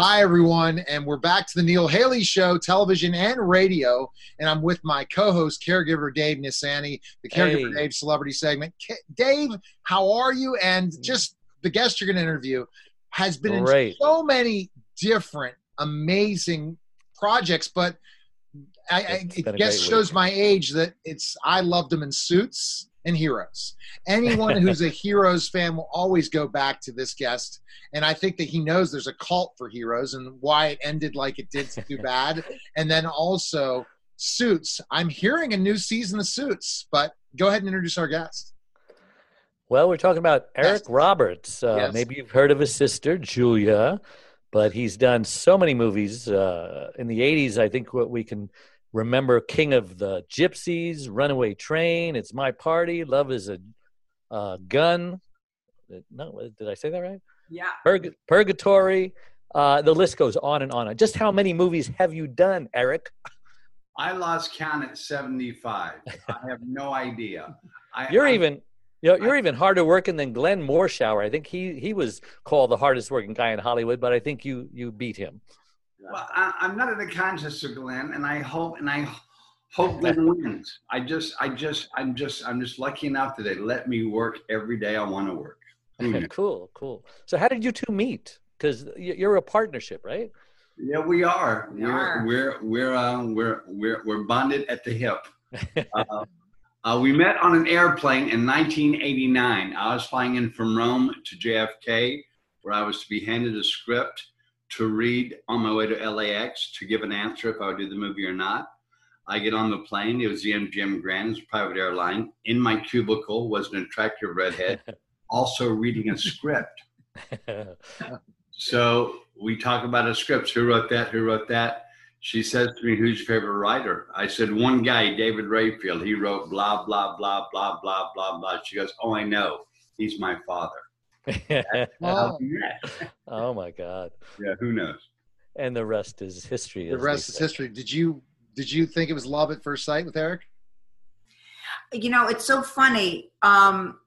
Hi, everyone, and we're back to the Neil Haley Show, television and radio. And I'm with my co host, caregiver Dave Nassaney, the Caregiver Hey. Dave celebrity segment. Dave, how are you? And mm. just the guest you're going to interview has been Great. in so many different, amazing projects, but I, I, It's it been a guess shows my age that it's I loved them in suits and heroes. Anyone who's a heroes fan will always go back to this guest, and I think that he knows there's a cult for heroes and why it ended like it did too bad. And then also suits. I'm hearing a new season of Suits, but go ahead and introduce our guest. Well, we're talking about Eric Yes. Roberts. Uh, Yes. Maybe you've heard of his sister, Julia, but he's done so many movies. Uh, in the 80s, I think what we can remember King of the Gypsies, Runaway Train, It's My Party, Love is a uh, Gun. No, did I say that right? Yeah. Purg- Purgatory. Uh, the list goes on and on. Just how many movies have you done, Eric? I lost count at 75. I have no idea. I, You're I- even you're, you're even harder working than Glenn Morshower. I think he he was called the hardest working guy in Hollywood, but I think you you beat him. Well, I, I'm not in the contest of Glenn, and I hope and I hope Glenn wins. I just, I just, I'm just, I'm just lucky enough that they let me work every day I want to work. Who cool, cool. So how did you two meet? Because you're a partnership, right? yeah, we are. We We're are. we're we're uh, we're we're we're bonded at the hip. Uh, uh, we met on an airplane in 1989. I was flying in from Rome to JFK, where I was to be handed a script to read on my way to LAX to give an answer if I would do the movie or not. I get on the plane. It was the MGM Grand, it's private airline. In my cubicle was an attractive redhead, also reading a script. So we talk about a script. Who wrote that? Who wrote that? She says to me, Who's your favorite writer? I said, One guy, David Rayfiel. He wrote blah, blah, blah, blah, blah, blah, blah. She goes, Oh, I know. He's my father. Oh, oh my God! yeah who knows? And the rest is history. the rest is say. history. Did you did you think it was love at first sight with Eric? You know, it's so funny. Um,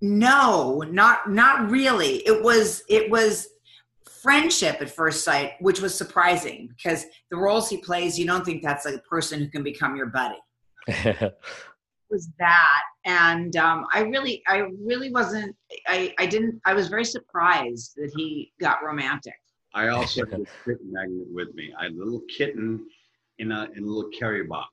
no, not not really. It was it was friendship at first sight, which was surprising because the roles he plays, you don't think that's like a person who can become your buddy. It was that, and um, I really, I really wasn't. I I didn't. I was very surprised that he got romantic. I also had a kitten magnet with me. I had a little kitten in a, in a little carry box.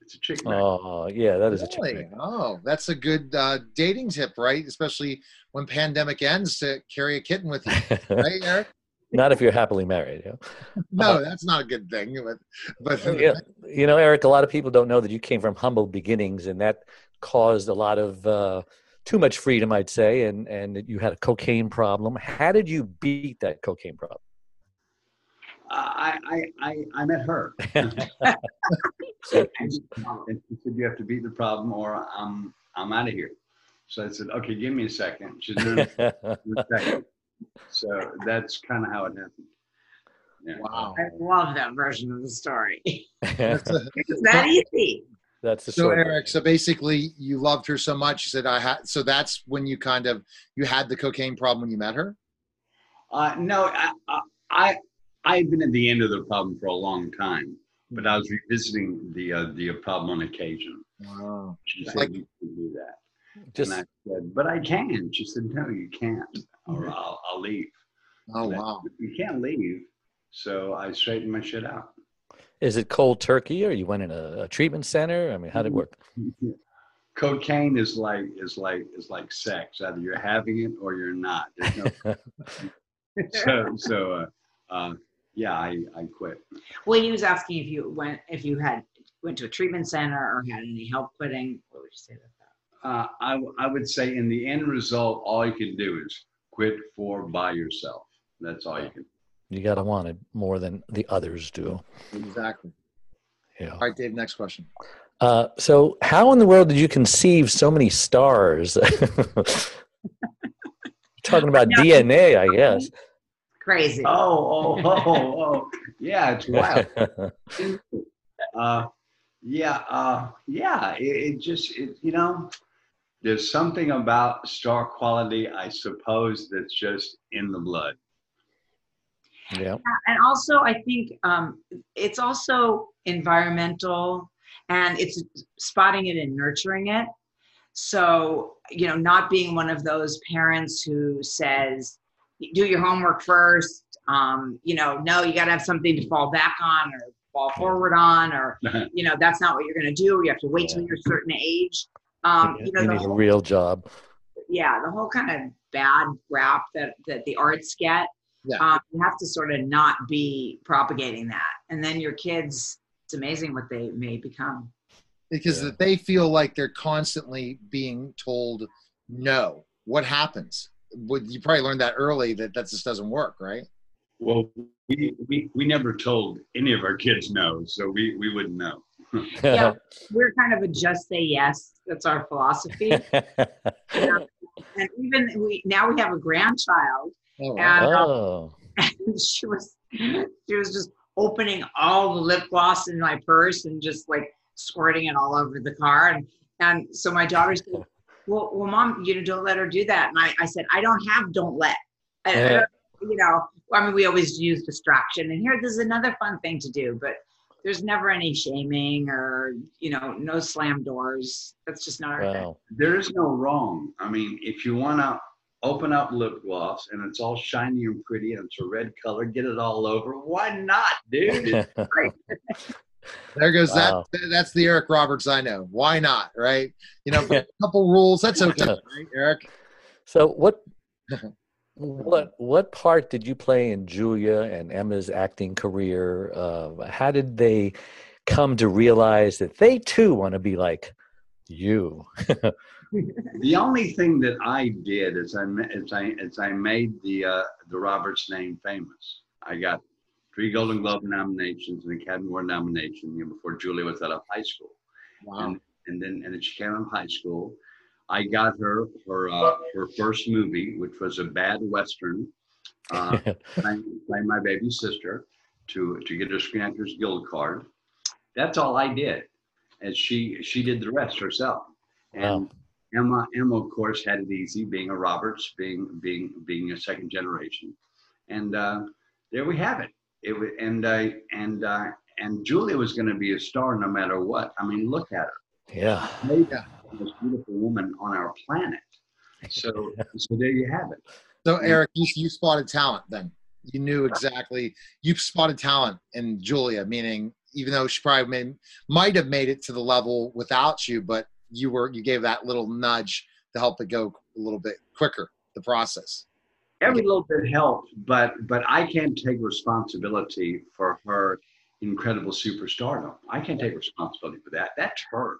It's a chick magnet. oh yeah, that is a Really? chick. Oh, that's a good uh, dating tip, right? Especially when pandemic ends, to carry a kitten with you, right, Eric? Not if you're happily married. You know? No, that's not a good thing. But, but yeah, you know, Eric, a lot of people don't know that you came from humble beginnings, and that caused a lot of uh, too much freedom, I'd say, and and you had a cocaine problem. How did you beat that cocaine problem? I, I, I, I met her. So- and she said, "You have to beat the problem, or I'm I'm out of here." So I said, "Okay, give me a second. She said, "No, no, no, a second." So that's kind of how it happened. Yeah. wow. I love that version of the story. That's it's that easy. That's the so short Eric, so basically, you loved her so much. You said I had. So that's when you kind of you had the cocaine problem when you met her. Uh, no, I, I, I I've been at the end of the problem for a long time, but I was revisiting the uh, the problem on occasion. Wow. She said, Like- "You can do that," just and I said, "But I can." She said, "No, you can't, or I'll, I'll leave." Oh And wow. said, You can't leave. So I straightened my shit out. is it cold turkey, or you went in a, a treatment center? I mean, how did it work? Cocaine is like is like is like sex. Either you're having it or you're not. No, so so uh, uh, yeah, I I quit. Well, he was asking if you went if you had went to a treatment center or had any help quitting. What would you say that? Uh, I w- I would say in the end result, all you can do is quit for by yourself. That's all you can. You got to want it more than the others do. Exactly. Yeah. All right, Dave. Next question. Uh, so, how in the world did you conceive so many stars? Talking about DNA, I guess. Crazy. Oh oh oh oh yeah, it's wild. uh, yeah, uh, yeah. It, it just, it, you know, there's something about star quality, I suppose, that's just in the blood. Yeah. And also, I think um, it's also environmental and it's spotting it and nurturing it. So, you know, not being one of those parents who says, do your homework first. Um, you know, no, you got to have something to fall back on or fall forward on, or, you know, that's not what you're going to do. You have to wait till you're a certain age. Um, you know, you the need a real job. yeah, the whole kind of bad rap that, that the arts get. Yeah. Um, you have to sort of not be propagating that. And then your kids, it's amazing what they may become. because Yeah. they feel like they're constantly being told no. What happens? Would you probably learned that early that that just doesn't work, right? Well, we, we, we never told any of our kids no, so we, we wouldn't know. Yeah. We're kind of a just say yes. That's our philosophy. and even we now we have a grandchild Oh, and, uh, oh. and she was she was just opening all the lip gloss in my purse and just like squirting it all over the car and and so my daughter said well well mom you know don't let her do that and i, I said i don't have don't let I- I don't- you know i mean we always use distraction and here this is another fun thing to do but there's never any shaming or you know no slam doors that's just not our thing There is no wrong. I mean, if you want to open up lip gloss and it's all shiny and pretty and it's a red color, get it all over. Why not, dude? there goes Wow. that. That's the Eric Roberts I know. Why not, right? You know, a couple rules. That's okay, right, Eric? so what what what part did you play in Julia and Emma's acting career? Uh, how did they come to realize that they too want to be like you? the only thing that I did is I ma- is I is I made the uh, the Roberts name famous. I got three Golden Globe nominations and Academy Award nomination you know, before Julia was out of high school. Wow. and, and then and then she came out of high school. I got her her uh, her first movie, which was a bad western, uh, playing, playing my baby sister, to to get her Screen Actors Guild card. That's all I did, and she she did the rest herself. And Emma Emma of course had it easy, being a Roberts, being being being a second generation, and uh, there we have it. It and uh, and uh, and Julia was going to be a star no matter what. I mean, look at her yeah. the most beautiful woman on our planet. So, so there you have it. So, Eric, you, you spotted talent then. You knew exactly. You spotted talent in Julia, meaning even though she probably made, might have made it to the level without you, but you were you gave that little nudge to help it go a little bit quicker. The process. Every little bit helped, but but I can't take responsibility for her incredible superstardom. I can't take responsibility for that. That's her,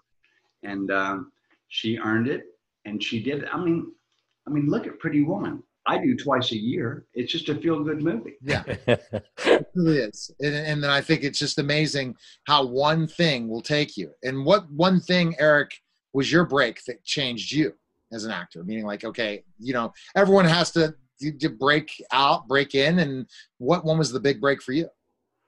and um, she earned it, and she did. it. I mean, I mean, look at Pretty Woman. I do twice a year. It's just a feel good movie. Yeah, it really is. And, and then I think it's just amazing how one thing will take you. And what one thing, Eric, was your break that changed you as an actor? Meaning, like, okay, you know, everyone has to, to break out, break in. And what one was the big break for you?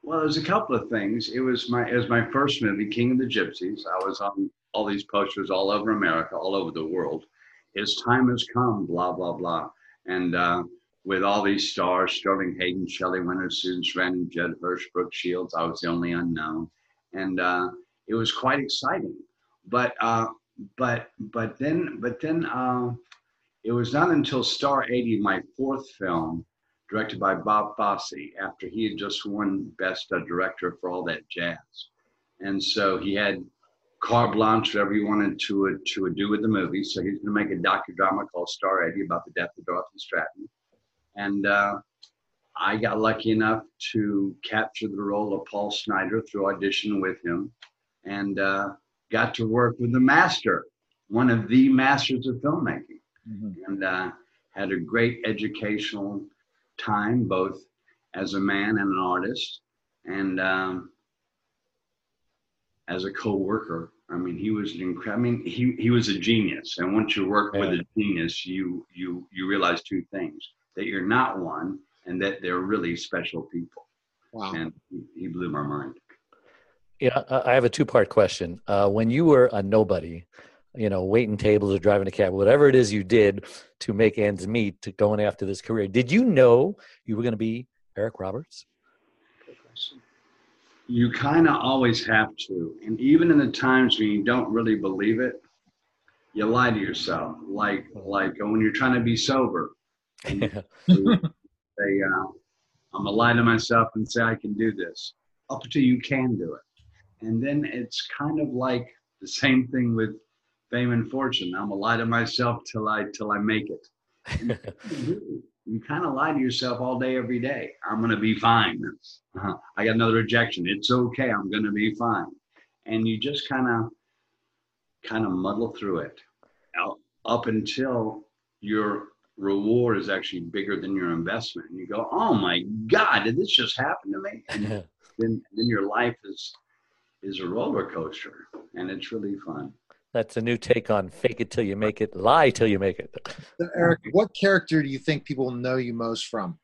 Well, there's a couple of things. It was my it was my first movie, King of the Gypsies. I was on all these posters all over America, all over the world. His time has come, blah blah blah, and uh, with all these stars, Sterling Hayden, Shelley Winters, Susan Sarandon, Judd Hirsch, Brooke Shields. I was the only unknown, and uh, it was quite exciting. But uh, but but then but then uh, it was not until Star 80, my fourth film, directed by Bob Fosse after he had just won Best uh, Director for all that jazz. And so he had carte blanche, whatever you wanted to, to do with the movie. So he's going to make a docudrama called Star 80 about the death of Dorothy Stratton. And uh, I got lucky enough to capture the role of Paul Snider through audition with him and uh, got to work with the master, one of the masters of filmmaking and uh, had a great educational time, both as a man and an artist, and um, as a co-worker. I mean, he was an incredible. I mean, he he was a genius. And once you work with a genius, you you you realize two things: that you're not one, and that they're really special people. Wow. And he, he blew my mind. Yeah, I I have a two-part question. Uh, when you were a nobody, you know, waiting tables or driving a cab, whatever it is you did to make ends meet, to going after this career, did you know you were going to be Eric Roberts. You kind of always have to, and even in the times when you don't really believe it, you lie to yourself. Like like when you're trying to be sober, and you say, uh, "I'm gonna lie to myself and say I can do this," up until you can do it, and then it's kind of like the same thing with fame and fortune. I'm gonna lie to myself till I till I make it. you kind of lie to yourself all day, every day. I'm going to be fine. Uh-huh. I got another rejection. It's okay. I'm going to be fine. And you just kind of, kind of muddle through it up until your reward is actually bigger than your investment. And you go, oh my God, did this just happen to me? And then, then your life is, is a roller coaster and it's really fun. That's a new take on fake it till you make it, lie till you make it. So Eric, what character do you think people know you most from?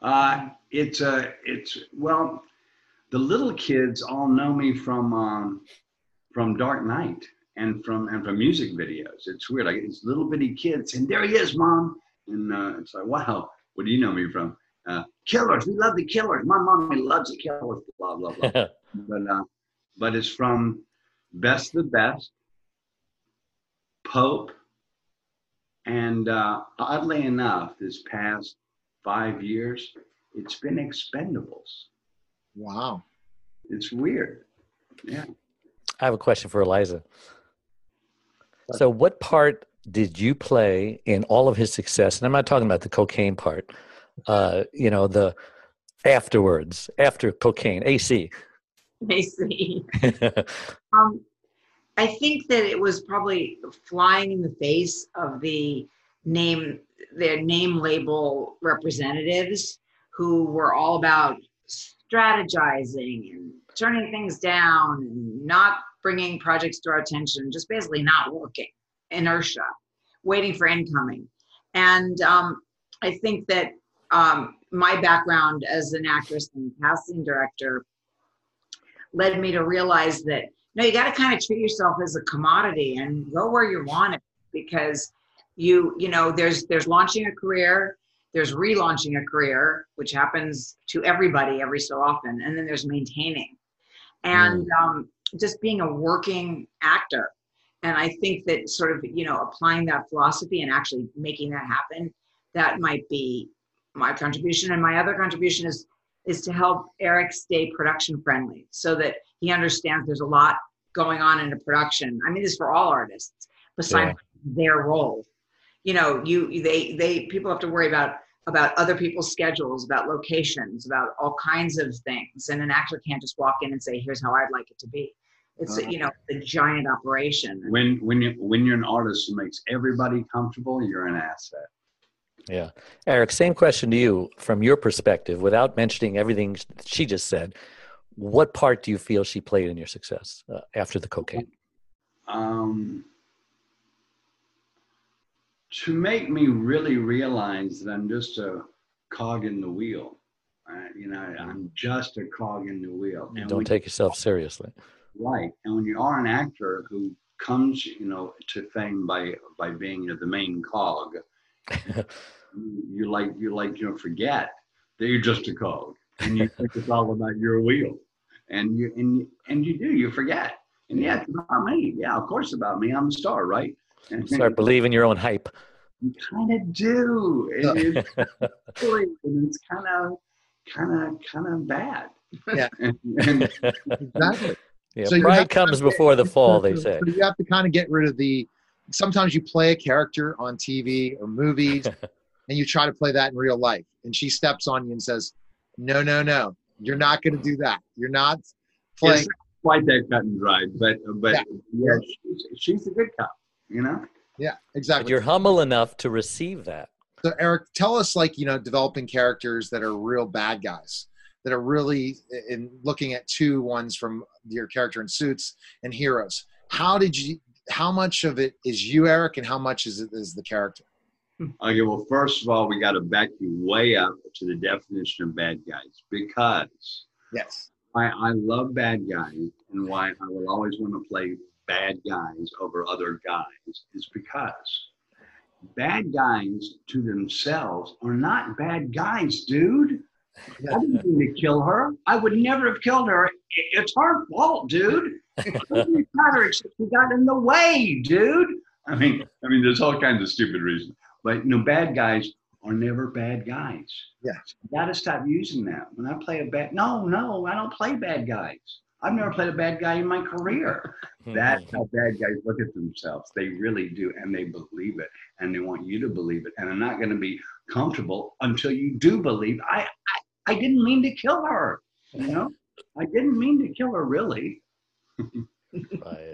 Uh, it's uh, it's well, the little kids all know me from um, from Dark Knight and from and from music videos. It's weird. Like these little bitty kids, and there he is, mom. And uh, it's like, wow, what do you know me from? Uh, killers. We love the killers. My mommy loves the killers. Blah blah blah. but uh, but it's from Best the Best, Pope, and uh, oddly enough, this past five years, it's been Expendables. Wow. It's weird. Yeah. I have a question for Eliza. So, what part did you play in all of his success? And I'm not talking about the cocaine part. Uh, you know, the afterwards, after cocaine, AC. AC. um, I think that it was probably flying in the face of the name, their name label representatives who were all about strategizing and turning things down and not bringing projects to our attention, just basically not working, inertia, waiting for incoming. And um, I think that um, my background as an actress and casting director led me to realize that no, you got to kind of treat yourself as a commodity and go where you want it because you you know there's there's launching a career there's relaunching a career which happens to everybody every so often and then there's maintaining. And mm. um, just being a working actor. And i think that sort of you know applying that philosophy and actually making that happen that might be my contribution. And my other contribution is is to help eric stay production friendly so that he understands there's a lot going on in a production. I mean, this is for all artists, besides yeah. their role. You know, you they they people have to worry about about other people's schedules, about locations, about all kinds of things. And an actor can't just walk in and say, "Here's how I'd like it to be." It's uh, you know a giant operation. When when you when you're an artist who makes everybody comfortable, you're an asset. Yeah, Eric. Same question to you from your perspective, without mentioning everything she just said what part do you feel she played in your success uh, after the cocaine? Um, to make me really realize that I'm just a cog in the wheel. Uh, you know, I'm just a cog in the wheel. And Don't take yourself seriously. Right. And when you are an actor who comes, you know, to fame by by being the main cog, you like you like you know forget that you're just a cog, and you think it's all about your wheel. And you and and you do you forget. And yeah it's about me. Yeah of course about me. I'm the star right? And start believing your own hype. You kind of do. And it's, it's kind of kind of kind of bad. Yeah. And, and exactly. Yeah, so pride comes before the fall they say. so you have to kind of get rid of the sometimes you play a character on tv or movies and you try to play that in real life and she steps on you and says no no no you're not going to do that. You're not playing. It's quite that cut and dried, but but yeah, yeah she's, she's a good cop, you know. Yeah, exactly. But you're humble enough to receive that. So Eric, tell us like you know developing characters that are real bad guys that are really in looking at two ones from your character in Suits and Heroes. How did you? How much of it is you, Eric, and how much is it is the character? Okay, well, first of all, we got to back you way up to the definition of bad guys because yes, I, I love bad guys and why I will always want to play bad guys over other guys is because bad guys to themselves are not bad guys, dude. I didn't mean to kill her. I would never have killed her. It's her fault, dude. She got in the way, dude. I mean, I mean, there's all kinds of stupid reasons. But you know, bad guys are never bad guys. Yeah. So you gotta stop using that. When I play a bad no, no, I don't play bad guys. I've never played a bad guy in my career. That's how bad guys look at themselves. They really do, and they believe it, and they want you to believe it, and they're not going to be comfortable until you do believe. I, I, I didn't mean to kill her. You know, I didn't mean to kill her, really.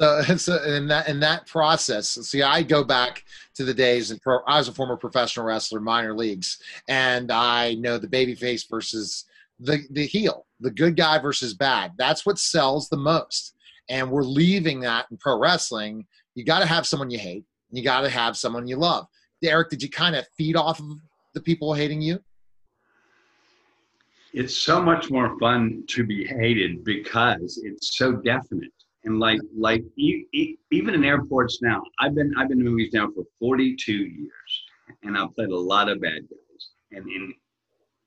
So, so in that in that process, see, I go back to the days and pro. I was a former professional wrestler, minor leagues, and I know the babyface versus the the heel, the good guy versus bad. That's what sells the most, and we're leaving that in pro wrestling. You got to have someone you hate, and you got to have someone you love. Eric, did you kind of feed off of the people hating you? It's so much more fun to be hated because it's so definite. And like like e- e- even in airports now, I've been I've been in movies now for 42 years, and I've played a lot of bad guys. And in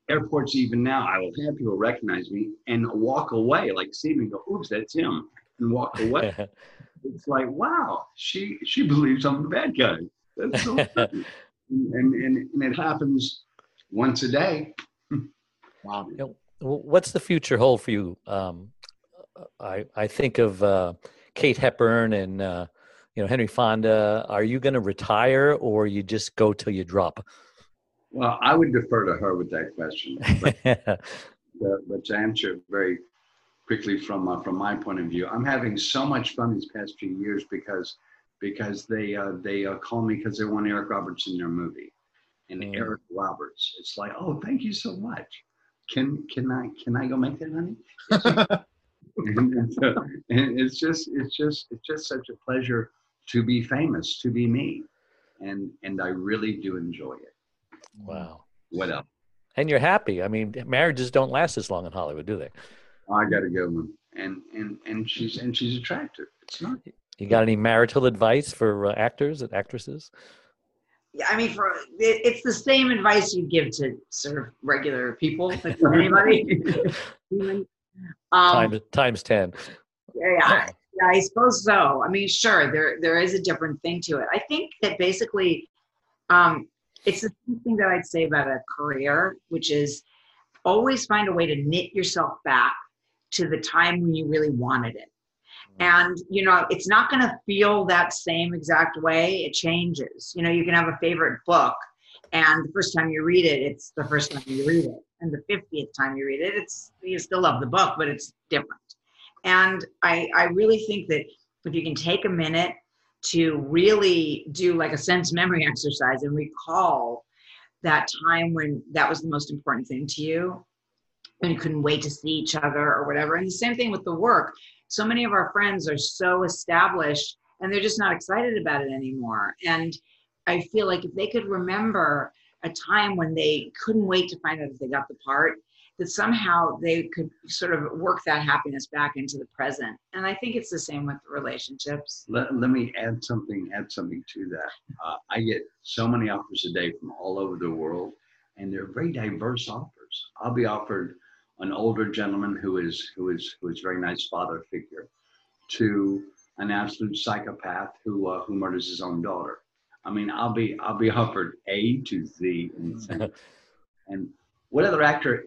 airports even now, I will have people recognize me and walk away, like see me, go, "Oops, that's him," and walk away. it's like, wow, she she believes I'm the bad guy. That's so funny. and, and and it happens once a day. Wow. You know, what's the future hold for you? Um, I I think of uh, Kate Hepburn and uh, you know Henry Fonda. Are you going to retire, or you just go till you drop? Well, I would defer to her with that question. But, but to answer very quickly from uh, from my point of view, I'm having so much fun these past few years because because they uh, they uh, call me because they want Eric Roberts in their movie, and Mm. Eric Roberts. It's like, oh, thank you so much. Can can I can I go make that, money? and, and so, and it's just it's just it's just such a pleasure to be famous, to be me, and and I really do enjoy it. wow. What else? And you're happy. I mean, marriages don't last as long in Hollywood, do they? I got a good one, and and and she's and she's attractive. It's not. You got any marital advice for uh, actors and actresses? Yeah, I mean, for it, it's the same advice you give to sort of regular people, like for anybody. Um, Times times ten. yeah, yeah, yeah, I suppose so. I mean, sure, there there is a different thing to it. I think that basically, um, it's the same thing that I'd say about a career, which is always find a way to knit yourself back to the time when you really wanted it. Mm-hmm. And you know, it's not going to feel that same exact way. It changes. You know, you can have a favorite book, and the first time you read it, it's the first time you read it, and the fiftieth time you read it, it's you still love the book, but it's different. And I, I really think that if you can take a minute to really do like a sense memory exercise and recall that time when that was the most important thing to you and you couldn't wait to see each other or whatever. And the same thing with the work. So many of our friends are so established and they're just not excited about it anymore. And I feel like if they could remember a time when they couldn't wait to find out if they got the part, that somehow they could sort of work that happiness back into the present. And I think it's the same with relationships. Let, let me add something. Add something to that. Uh, I get so many offers a day from all over the world, and they're very diverse offers. I'll be offered an older gentleman who is who is who is very nice father figure, to an absolute psychopath who uh, who murders his own daughter. I mean, I'll be I'll be offered A to Z, and, and what other actor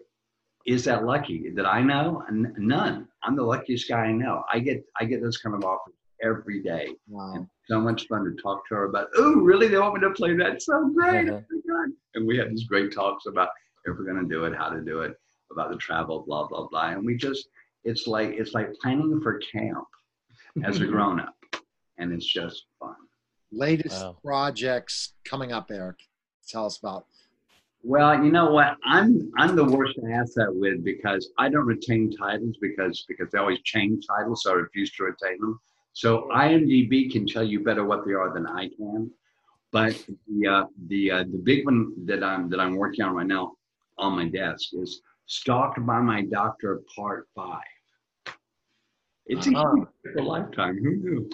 is that lucky that I know? N- None. I'm the luckiest guy I know. I get I get those kind of offers every day. Wow. And so much fun to talk to her about. Oh, really? They want me to play that? So great! Uh-huh. Oh my God. And we had these great talks about if we're going to do it, how to do it, about the travel, blah blah blah. And we just it's like it's like planning for camp as a grown up, and it's just fun. Latest Wow. projects coming up, Eric. Tell us about. Well, you know what? I'm I'm the worst to ask that with because I don't retain titles because because they always change titles, so I refuse to retain them. So IMDb can tell you better what they are than I can. But the uh, the uh, the big one that I'm that I'm working on right now on my desk is Stalked by My Doctor Part Five. It's a Uh-huh. huge for lifetime. Who knew?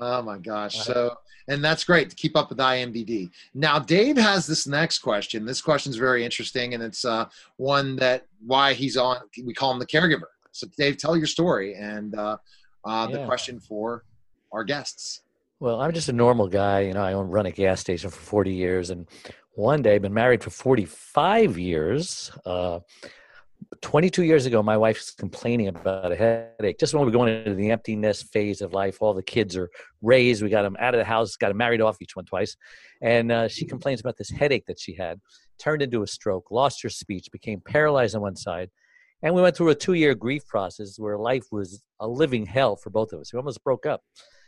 Oh my gosh. So, and that's great to keep up with IMDb. Now, Dave has this next question. This question is very interesting, and it's uh, one that why he's on. We call him the caregiver. So, Dave, tell your story and uh, uh, the question for our guests. Well, I'm just a normal guy. You know, I own run a gas station for 40 years, and one day, been married for 45 years. Uh, 22 years ago, my wife was complaining about a headache. Just when we were going into the emptiness phase of life, all the kids are raised. We got them out of the house, got them married off each one twice, and uh, she complains about this headache that she had. Turned into a stroke, lost her speech, became paralyzed on one side, and we went through a two-year grief process where life was a living hell for both of us. We almost broke up,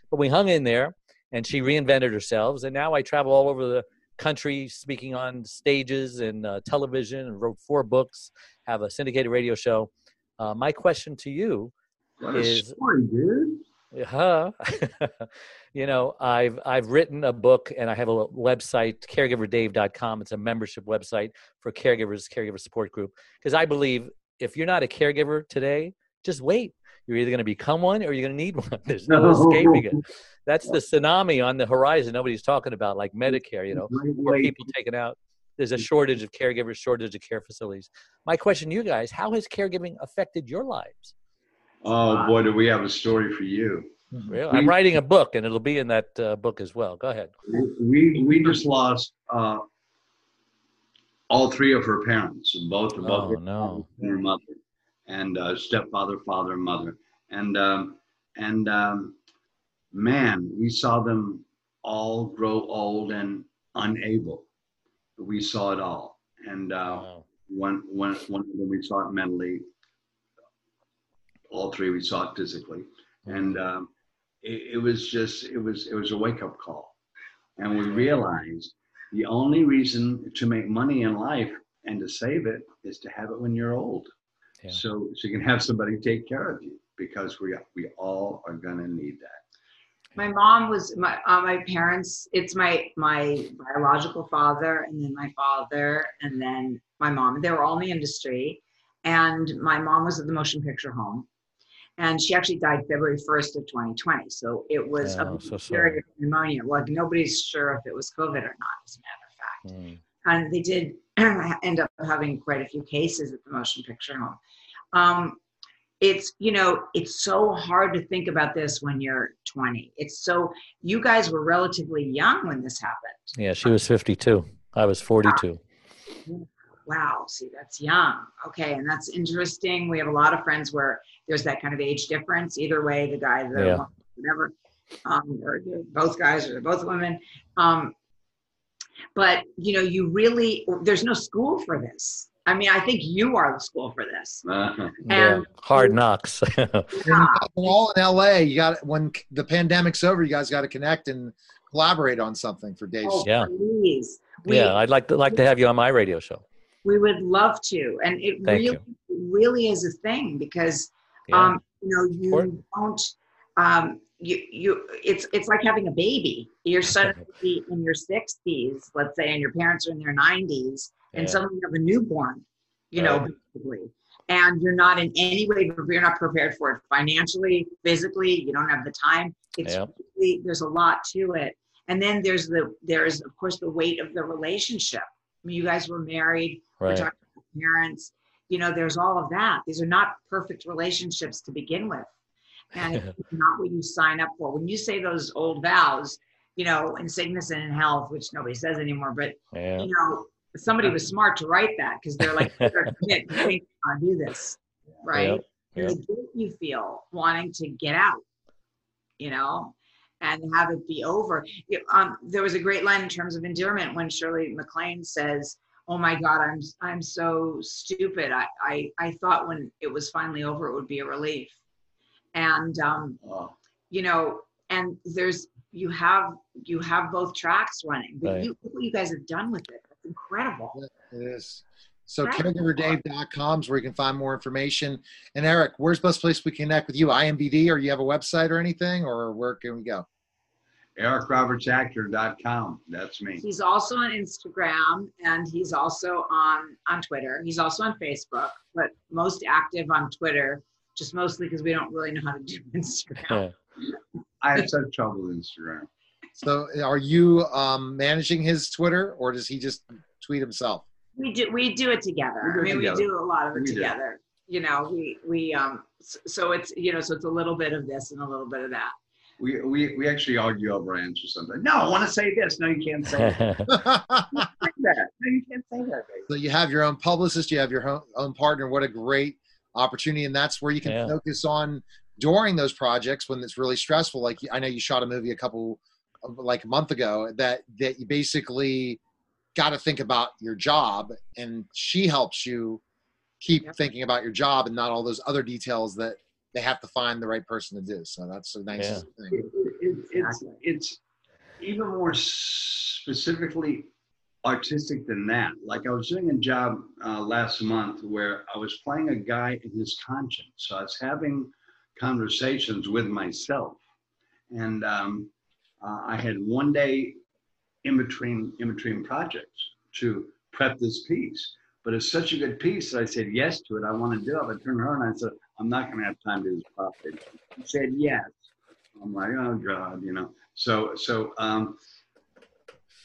but we hung in there and she reinvented herself. And now I travel all over the country speaking on stages and uh, television and wrote four books, have a syndicated radio show. Uh, my question to you, What Is- story, dude. huh? you know, I've I've written a book and I have a website, caregiverdave.com. It's a membership website for caregivers, caregiver support group. Because I believe if you're not a caregiver today, just wait. You're either going to become one or you're going to need one. There's no escaping it. That's the tsunami on the horizon nobody's talking about, like Medicare, you know, more people taken out. There's a shortage of caregivers, shortage of care facilities. My question to you guys, how has caregiving affected your lives? Oh boy, do we have a story for you. Really? I'm writing a book and it'll be in that uh, book as well. Go ahead. We we just lost uh, all three of her parents, both of both Oh, no. her mother, and uh, stepfather, father, and mother, and um, and um, man, we saw them all grow old and unable. We saw it all, and uh, Wow. one one one of them we saw it mentally. All three we saw it physically, and um, it, it was just it was it was a wake up call, and we realized the only reason to make money in life and to save it is to have it when you're old, Yeah. so so you can have somebody take care of you because we we all are gonna need that. My mom was my uh, my parents. It's my my biological father, and then my father, and then my mom. They were all in the industry, and my mom was at the motion picture home, and she actually died February first of 2020. So it was Oh, a so sorry. serious pneumonia. Like nobody's sure if it was COVID or not, as a matter of fact Mm. and they did end up having quite a few cases at the motion picture home. Um, it's you know it's so hard to think about this when you're 20. It's so you guys were relatively young when this happened. Yeah, she was 52. I was 42. Wow, see that's young. Okay, and that's interesting. We have a lot of friends where there's that kind of age difference. Either way, the guy, the Yeah. woman, whatever, um, or both guys or both women. Um, but you know, you really there's no school for this. I mean, I think you are the school for this. Uh-huh. Yeah, hard knocks. Yeah. We're all in LA. You got when the pandemic's over, you guys got to connect and collaborate on something for days Oh, Yeah. please. We, yeah, I'd like to like to have you on my radio show. we would love to. And it Thank really, it really is a thing because Yeah. um, you know, you Important. don't um you you it's it's like having a baby. You're suddenly in your sixties, let's say, and your parents are in their nineties, and Yeah. suddenly you have a newborn, you know, Right. basically. And you're not in any way you're not prepared for it financially, physically, you don't have the time. It's really, there's a lot to it. And then there's the there's of course the weight of the relationship. I mean, you guys were married, we're right. talking about parents you know there's all of that these are not perfect relationships to begin with and it's not what you sign up for. When you say those old vows you know in sickness and in health which nobody says anymore but Yeah. you know somebody was smart to write that because they're like "Better commit, you think i'll do this right? Yeah. and the guilt you feel wanting to get out you know and have it be over. Um, there was a great line in terms of endearment when shirley maclaine says oh my god i'm i'm so stupid. I i, I thought when it was finally over it would be a relief and um, Oh, you know and there's you have you have both tracks running but Right. you look what you guys have done with it that's incredible It is. So Right. caregiverdave.com is where you can find more information. And Eric, where's the best place we connect with you? IMBD, or you have a website or anything, or where can we go? EricRobertsActor.com. That's me. He's also on Instagram and he's also on on Twitter. He's also on Facebook, but most active on Twitter, just mostly because we don't really know how to do Instagram. I have such trouble with Instagram. So, are you um, managing his Twitter, or does he just tweet himself? We do we do it together. We do it I mean, together. we do a lot of it We do. together. You know, we we um so it's you know so it's a little bit of this and a little bit of that. We, we, we actually argue over answers sometimes. No, I want to say this. No, you can't say that. so Say that. No, you can't say that. Baby. you have your own publicist, you have your own, own partner. What a great opportunity, and that's where you can Yeah. focus on during those projects when it's really stressful. Like I know you shot a movie a couple, like a month ago, that that you basically got to think about your job, and she helps you keep Yep. thinking about your job and not all those other details that they have to find the right person to do. So that's a nice Yeah. thing. It, it, it's, it's even more specifically artistic than that. Like I was doing a job uh, last month where I was playing a guy in his conscience. So I was having conversations with myself, and um, uh, I had one day in between in between projects to prep this piece. But it's such a good piece that I said yes to it. I want to do it. I turned around and I said, I'm not going to have time to do this properly. She said yes. I'm like, oh God, you know. So so um,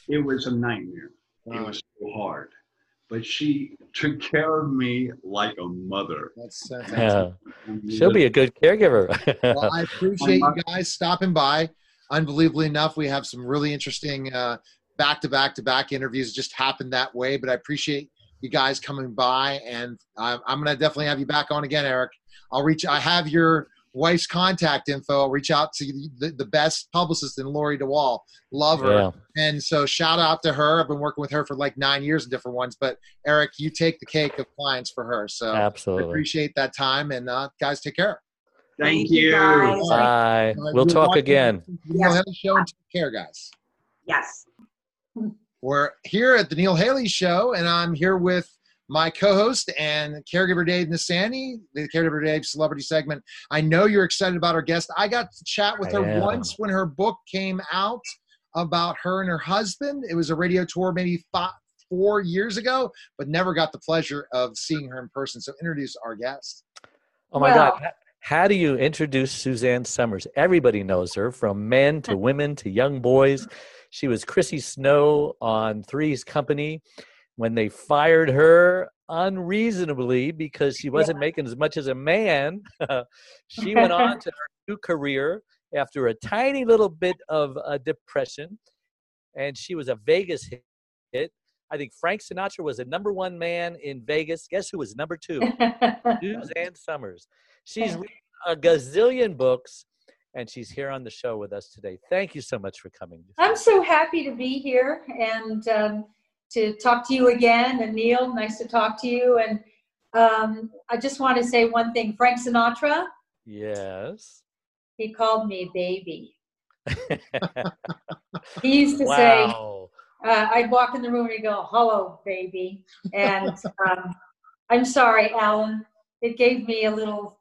it was a nightmare. It uh, was so hard. But she took care of me like a mother. That's uh, fantastic. yeah. She'll be a good caregiver. well, I appreciate you guys stopping by. Unbelievably enough, we have some really interesting uh, back-to-back to back interviews just happened that way. But I appreciate you guys coming by, and um, I'm, I'm going to definitely have you back on again, Eric. I'll reach. I have your wife's contact info. I'll reach out to the, the best publicist in Lori De Waal. Love her. yeah. And so shout out to her. I've been working with her for like nine years in different ones. But Eric, you take the cake of clients for her. So I Absolutely. appreciate that time. And uh, guys, take care. Thank, Thank you, you. guys. Bye. All right, We'll you're talk watching again. the Neil Haley Show and take care, guys. Yes. We're here at the Neil Haley Show, and I'm here with my co-host and caregiver Dave Nassaney, the caregiver Dave celebrity segment. I know you're excited about our guest. I got to chat with I her am. once when her book came out about her and her husband. It was a radio tour maybe five, four years ago, but never got the pleasure of seeing her in person. So introduce our guest. Oh my Well- God. How do you introduce Suzanne Somers? Everybody knows her, from men to women to young boys. She was Chrissy Snow on Three's Company when they fired her unreasonably because she wasn't making as much as a man. she went on to her new career after a tiny little bit of uh, depression, and she was a Vegas hit. I think Frank Sinatra was the number one man in Vegas. Guess who was number two? Suzanne Somers. She's written a gazillion books, and she's here on the show with us today. Thank you so much for coming. I'm so happy to be here and um, to talk to you again. And Neil, nice to talk to you. And um, I just want to say one thing Frank Sinatra, Yes. he called me baby. He used to say, uh, I'd walk in the room and he'd go, hello, baby. And um, I'm sorry, Alan. It gave me a little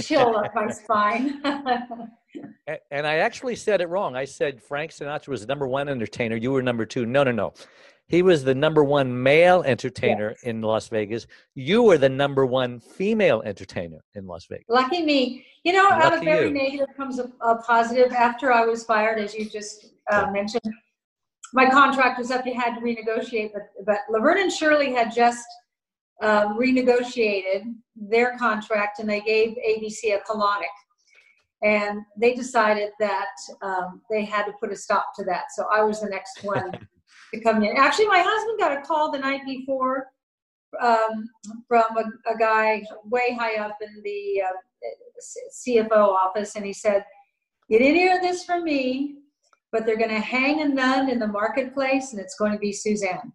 chill up my spine. A- And I actually said it wrong. I said Frank Sinatra was the number one entertainer. You were number two. No, no, no. He was the number one male entertainer in Las Vegas. You were the number one female entertainer in Las Vegas. Lucky me. You know, out of every you. negative comes a, a positive. After I was fired, as you just uh, mentioned, my contract was up. You had to renegotiate, but but Laverne and Shirley had just um, renegotiated their contract, and they gave ABC a colonic, and they decided that um, they had to put a stop to that. So I was the next one to come in. Actually, my husband got a call the night before um, from a, a guy way high up in the uh, CFO office, and he said, "You didn't hear this from me, but they're going to hang a nun in the marketplace, and it's going to be Suzanne."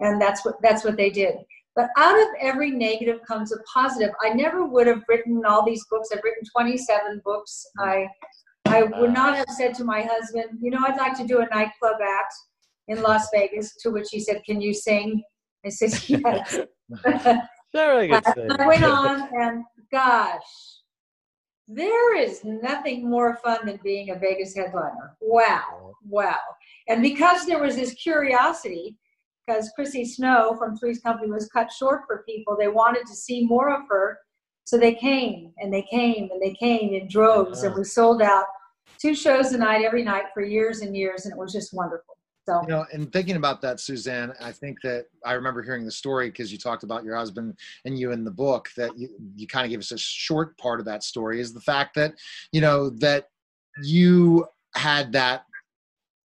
And that's what that's what they did. But out of every negative comes a positive. I never would have written all these books. I've written 27 books. I I would not have said to my husband, you know, I'd like to do a nightclub act in Las Vegas. To which he said, "Can you sing?" I said, "Yes." Very good. I went on, and gosh, there is nothing more fun than being a Vegas headliner. Wow, wow. And because there was this curiosity, because Chrissy Snow from Three's Company was cut short for people, they wanted to see more of her. So they came and they came and they came in droves, and we sold out two shows a night every night for years and years, and it was just wonderful. So, you know, and thinking about that, Suzanne, I think that I remember hearing the story because you talked about your husband and you in the book that you, you kind of gave us a short part of that story is the fact that, you know, that you had that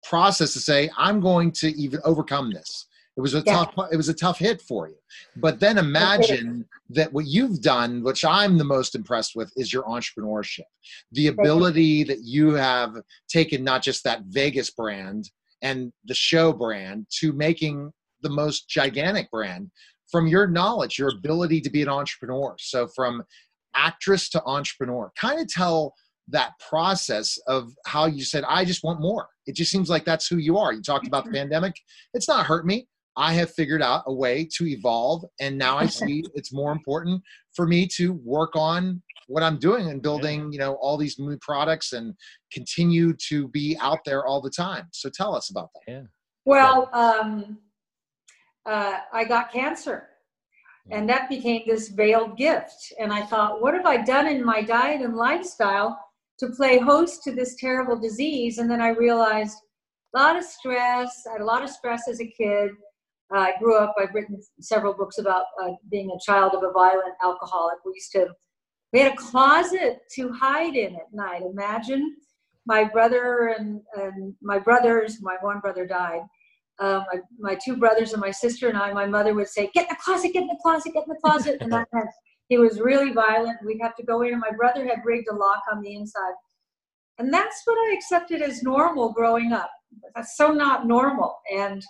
process to say, I'm going to even overcome this. It was a yeah. tough. It was a tough hit for you. But then imagine that what you've done, which I'm the most impressed with, is your entrepreneurship. The ability that you have taken not just that Vegas brand and the show brand to making the most gigantic brand from your knowledge, your ability to be an entrepreneur. So from actress to entrepreneur, kind of tell that process of how you said, I just want more. It just seems like that's who you are. You talked about the mm-hmm. pandemic. It's not hurt me. I have figured out a way to evolve, and now I see it's more important for me to work on what I'm doing and building, you know, all these new products and continue to be out there all the time. So tell us about that. Yeah. Well, um, uh, I got cancer, and that became this veiled gift. And I thought, what have I done in my diet and lifestyle to play host to this terrible disease? And then I realized a lot of stress. I had a lot of stress as a kid uh, I grew up, I've written several books about uh, being a child of a violent alcoholic. We used to, we had a closet to hide in at night. Imagine my brother and, and my brothers, my one brother died. Uh, my, my two brothers and my sister and I, my mother would say, Get in the closet, get in the closet, get in the closet. And that meant he was really violent. We'd have to go in, and my brother had rigged a lock on the inside. And that's what I accepted as normal growing up. That's so not normal. And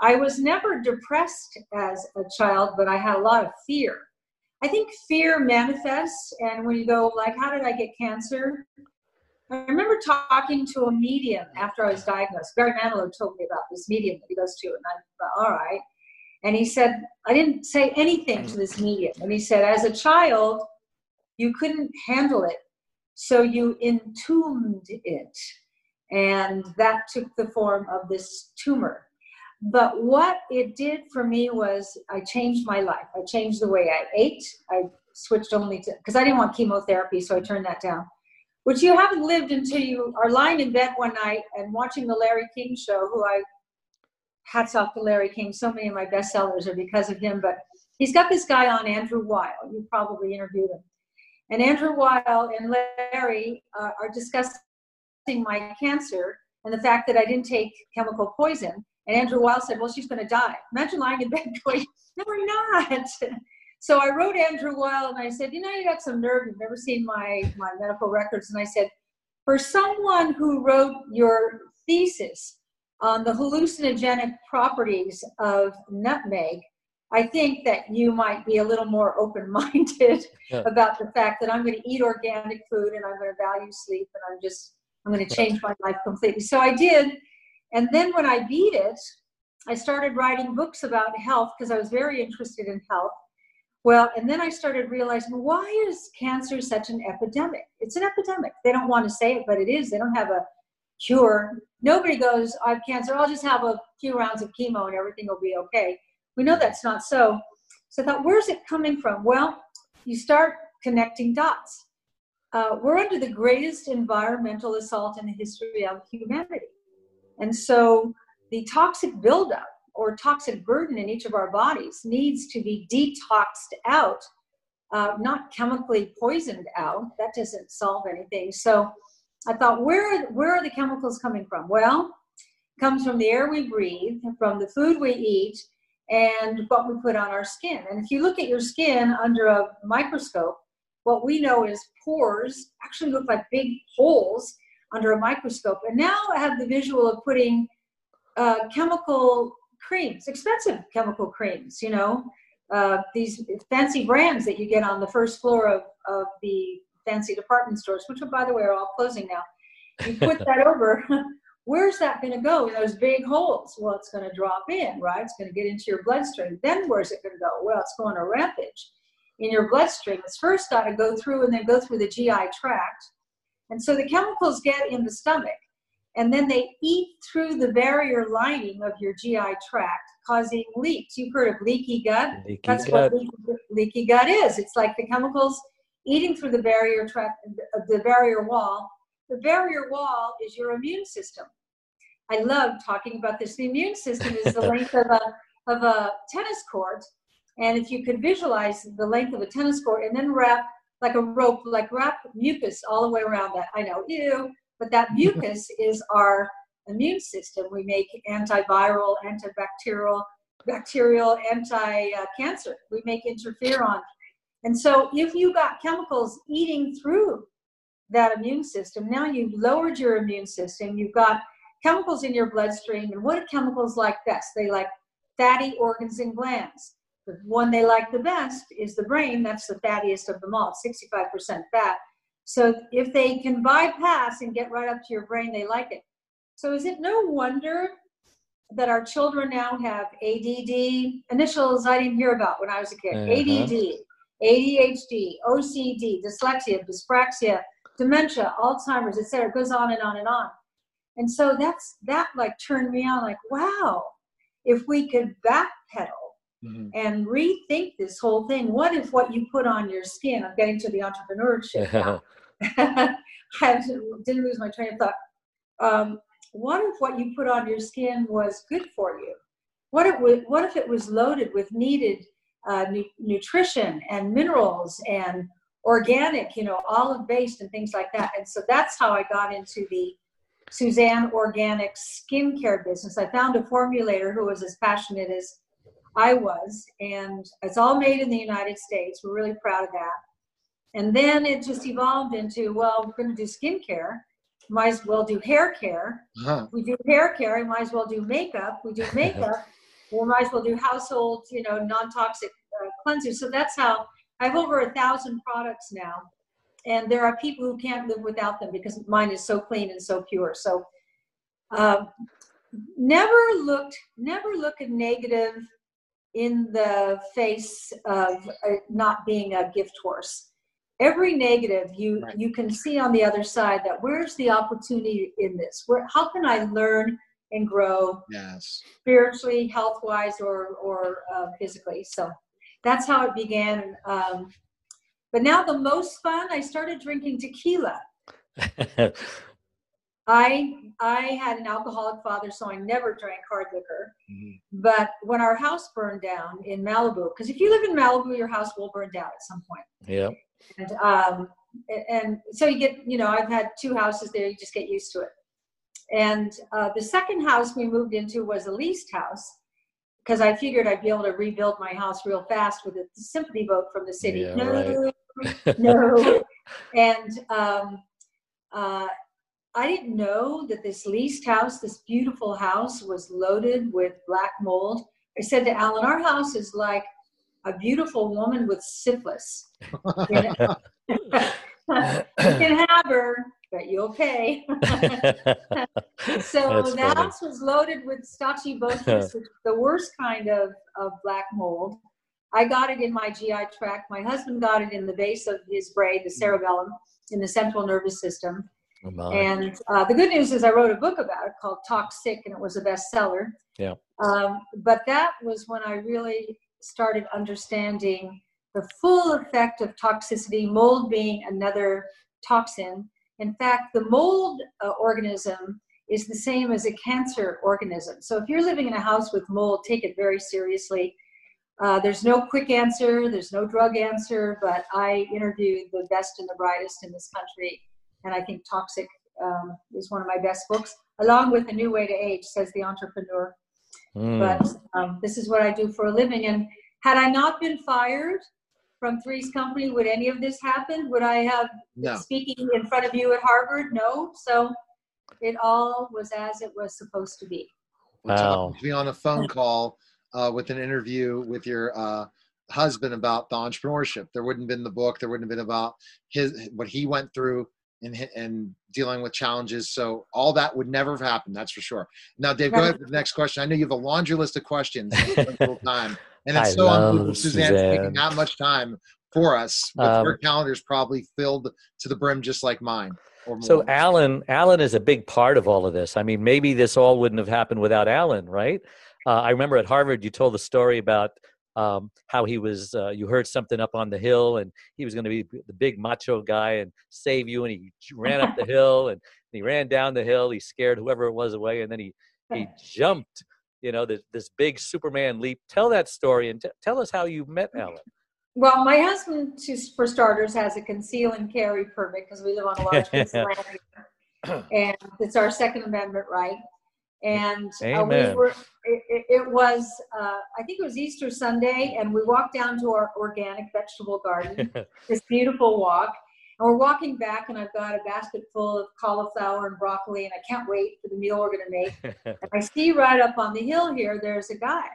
I was never depressed as a child, but I had a lot of fear. I think fear manifests, and when you go, like, how did I get cancer? I remember talking to a medium after I was diagnosed. Barry Manilow told me about this medium that he goes to, and I thought, all right. And he said, I didn't say anything to this medium. And he said, as a child, you couldn't handle it, so you entombed it. And that took the form of this tumor. But what it did for me was I changed my life. I changed the way I ate. I switched only to, because I didn't want chemotherapy, so I turned that down. Which you haven't lived until you are lying in bed one night and watching the Larry King show, who I, hats off to Larry King. So many of my bestsellers are because of him. But he's got this guy on, Andrew Weil. You probably interviewed him. And Andrew Weil and Larry uh, are discussing my cancer and the fact that I didn't take chemical poison and Andrew Weil said, Well, she's going to die. Imagine lying in bed going, No, we're not. So I wrote Andrew Weil and I said, You know, you got some nerve. You've never seen my, my medical records. And I said, For someone who wrote your thesis on the hallucinogenic properties of nutmeg, I think that you might be a little more open minded yeah. about the fact that I'm going to eat organic food and I'm going to value sleep and I'm just, I'm going to change my life completely. So I did. And then when I beat it, I started writing books about health because I was very interested in health. Well, and then I started realizing why is cancer such an epidemic? It's an epidemic. They don't want to say it, but it is. They don't have a cure. Nobody goes, I have cancer, I'll just have a few rounds of chemo and everything will be okay. We know that's not so. So I thought, where's it coming from? Well, you start connecting dots. Uh, we're under the greatest environmental assault in the history of humanity. And so the toxic buildup or toxic burden in each of our bodies needs to be detoxed out, uh, not chemically poisoned out. That doesn't solve anything. So I thought, where, where are the chemicals coming from? Well, comes from the air we breathe, from the food we eat, and what we put on our skin. And if you look at your skin under a microscope, what we know is pores actually look like big holes under a microscope. And now I have the visual of putting uh, chemical creams, expensive chemical creams, you know, uh, these fancy brands that you get on the first floor of, of the fancy department stores, which, by the way, are all closing now. You put that over. Where's that going to go in those big holes? Well, it's going to drop in, right? It's going to get into your bloodstream. Then where's it going to go? Well, it's going to rampage in your bloodstream. It's first got to go through and then go through the GI tract and so the chemicals get in the stomach and then they eat through the barrier lining of your GI tract, causing leaks. You've heard of leaky gut. Leaky That's gut. what leaky, leaky, gut is. It's like the chemicals eating through the barrier tract, uh, the barrier wall, the barrier wall is your immune system. I love talking about this. The immune system is the length of a of a tennis court, and if you could visualize the length of a tennis court and then wrap like a rope, like wrap mucus all the way around that. I know, ew, but that mucus is our immune system. We make antiviral, antibacterial, bacterial, anti-cancer. We make interferon. And so if you got chemicals eating through that immune system, now you've lowered your immune system. You've got chemicals in your bloodstream. And what do chemicals like this? They like fatty organs and glands. The one they like the best is the brain. That's the fattiest of them all, 65% fat. So if they can bypass and get right up to your brain, they like it. So is it no wonder that our children now have ADD, initials I didn't hear about when I was a kid, uh-huh. ADD, ADHD, OCD, dyslexia, dyspraxia, dementia, Alzheimer's, etc. It goes on and on and on. And so that's that like turned me on like, wow, if we could backpedal mm-hmm. and rethink this whole thing, what if what you put on your skin, I'm getting to the entrepreneurship now. I didn't lose my train of thought. Um, what if what you put on your skin was good for you? What if, what if it was loaded with needed uh, nu- nutrition and minerals and organic, you know, olive based and things like that? And so that's how I got into the Suzanne Organic skincare business. I found a formulator who was as passionate as I was, and it's all made in the United States. We're really proud of that. And then it just evolved into, well, we're going to do skincare might as well do hair care. Uh-huh. We do hair care, we might as well do makeup. We do makeup, we might as well do household, you know, non-toxic uh, cleansers. So that's how I have over a thousand products now, and there are people who can't live without them because mine is so clean and so pure. So um, never looked, never look a negative in the face of uh, not being a gift horse. Every negative you right. you can see on the other side that where's the opportunity in this? Where how can i learn and grow yes. spiritually health wise or or uh, physically? So that's how it began um, but now the most fun i started drinking tequila I I had an alcoholic father, so I never drank hard liquor. Mm-hmm. But when our house burned down in Malibu, because if you live in Malibu, your house will burn down at some point. Yeah. And um, and so you get, you know, I've had two houses there. You just get used to it. And uh, the second house we moved into was a leased house because I figured I'd be able to rebuild my house real fast with a sympathy vote from the city. Yeah, no, right. no. And um, uh, I didn't know that this leased house, this beautiful house, was loaded with black mold. I said to Alan, our house is like a beautiful woman with syphilis. you, can have her, but you'll pay. so That's the house was loaded with stachybotrys, which the worst kind of, of black mold. I got it in my GI tract. My husband got it in the base of his brain, the cerebellum, in the central nervous system. Oh and uh, the good news is I wrote a book about it called Toxic, and it was a bestseller. Yeah. Um, but that was when I really started understanding the full effect of toxicity, mold being another toxin. In fact, the mold uh, organism is the same as a cancer organism. So if you're living in a house with mold, take it very seriously. Uh, there's no quick answer, there's no drug answer, but I interviewed the best and the brightest in this country and I think Toxic um, is one of my best books, along with A New Way to Age, says the entrepreneur. Mm. But um, this is what I do for a living. And had I not been fired from Three's Company, would any of this happen? Would I have no. speaking in front of you at Harvard? No. So it all was as it was supposed to be. Wow. To be on a phone call uh, with an interview with your uh, husband about the entrepreneurship. There wouldn't have been the book. There wouldn't have been about his what he went through and and dealing with challenges. So all that would never have happened. That's for sure. Now, Dave, go ahead with the next question. I know you have a laundry list of questions time, and it's I so unbelievable Suzanne, Suzanne taking that much time for us. With um, her calendar's probably filled to the brim, just like mine. So Alan, Alan is a big part of all of this. I mean, maybe this all wouldn't have happened without Alan, right? Uh, I remember at Harvard, you told the story about um, how he was. Uh, you heard something up on the hill, and he was going to be the big macho guy and save you. And he ran up the hill, and he ran down the hill. He scared whoever it was away, and then he he jumped. You know, this, this big Superman leap. Tell that story and t- tell us how you met Alan. Well, my husband, for starters, has a conceal and carry permit because we live on a large piece of land, and it's our Second Amendment right. And uh, we were, it, it was, uh, I think it was Easter Sunday, and we walked down to our organic vegetable garden, this beautiful walk. And we're walking back, and I've got a basket full of cauliflower and broccoli, and I can't wait for the meal we're going to make. and I see right up on the hill here, there's a guy.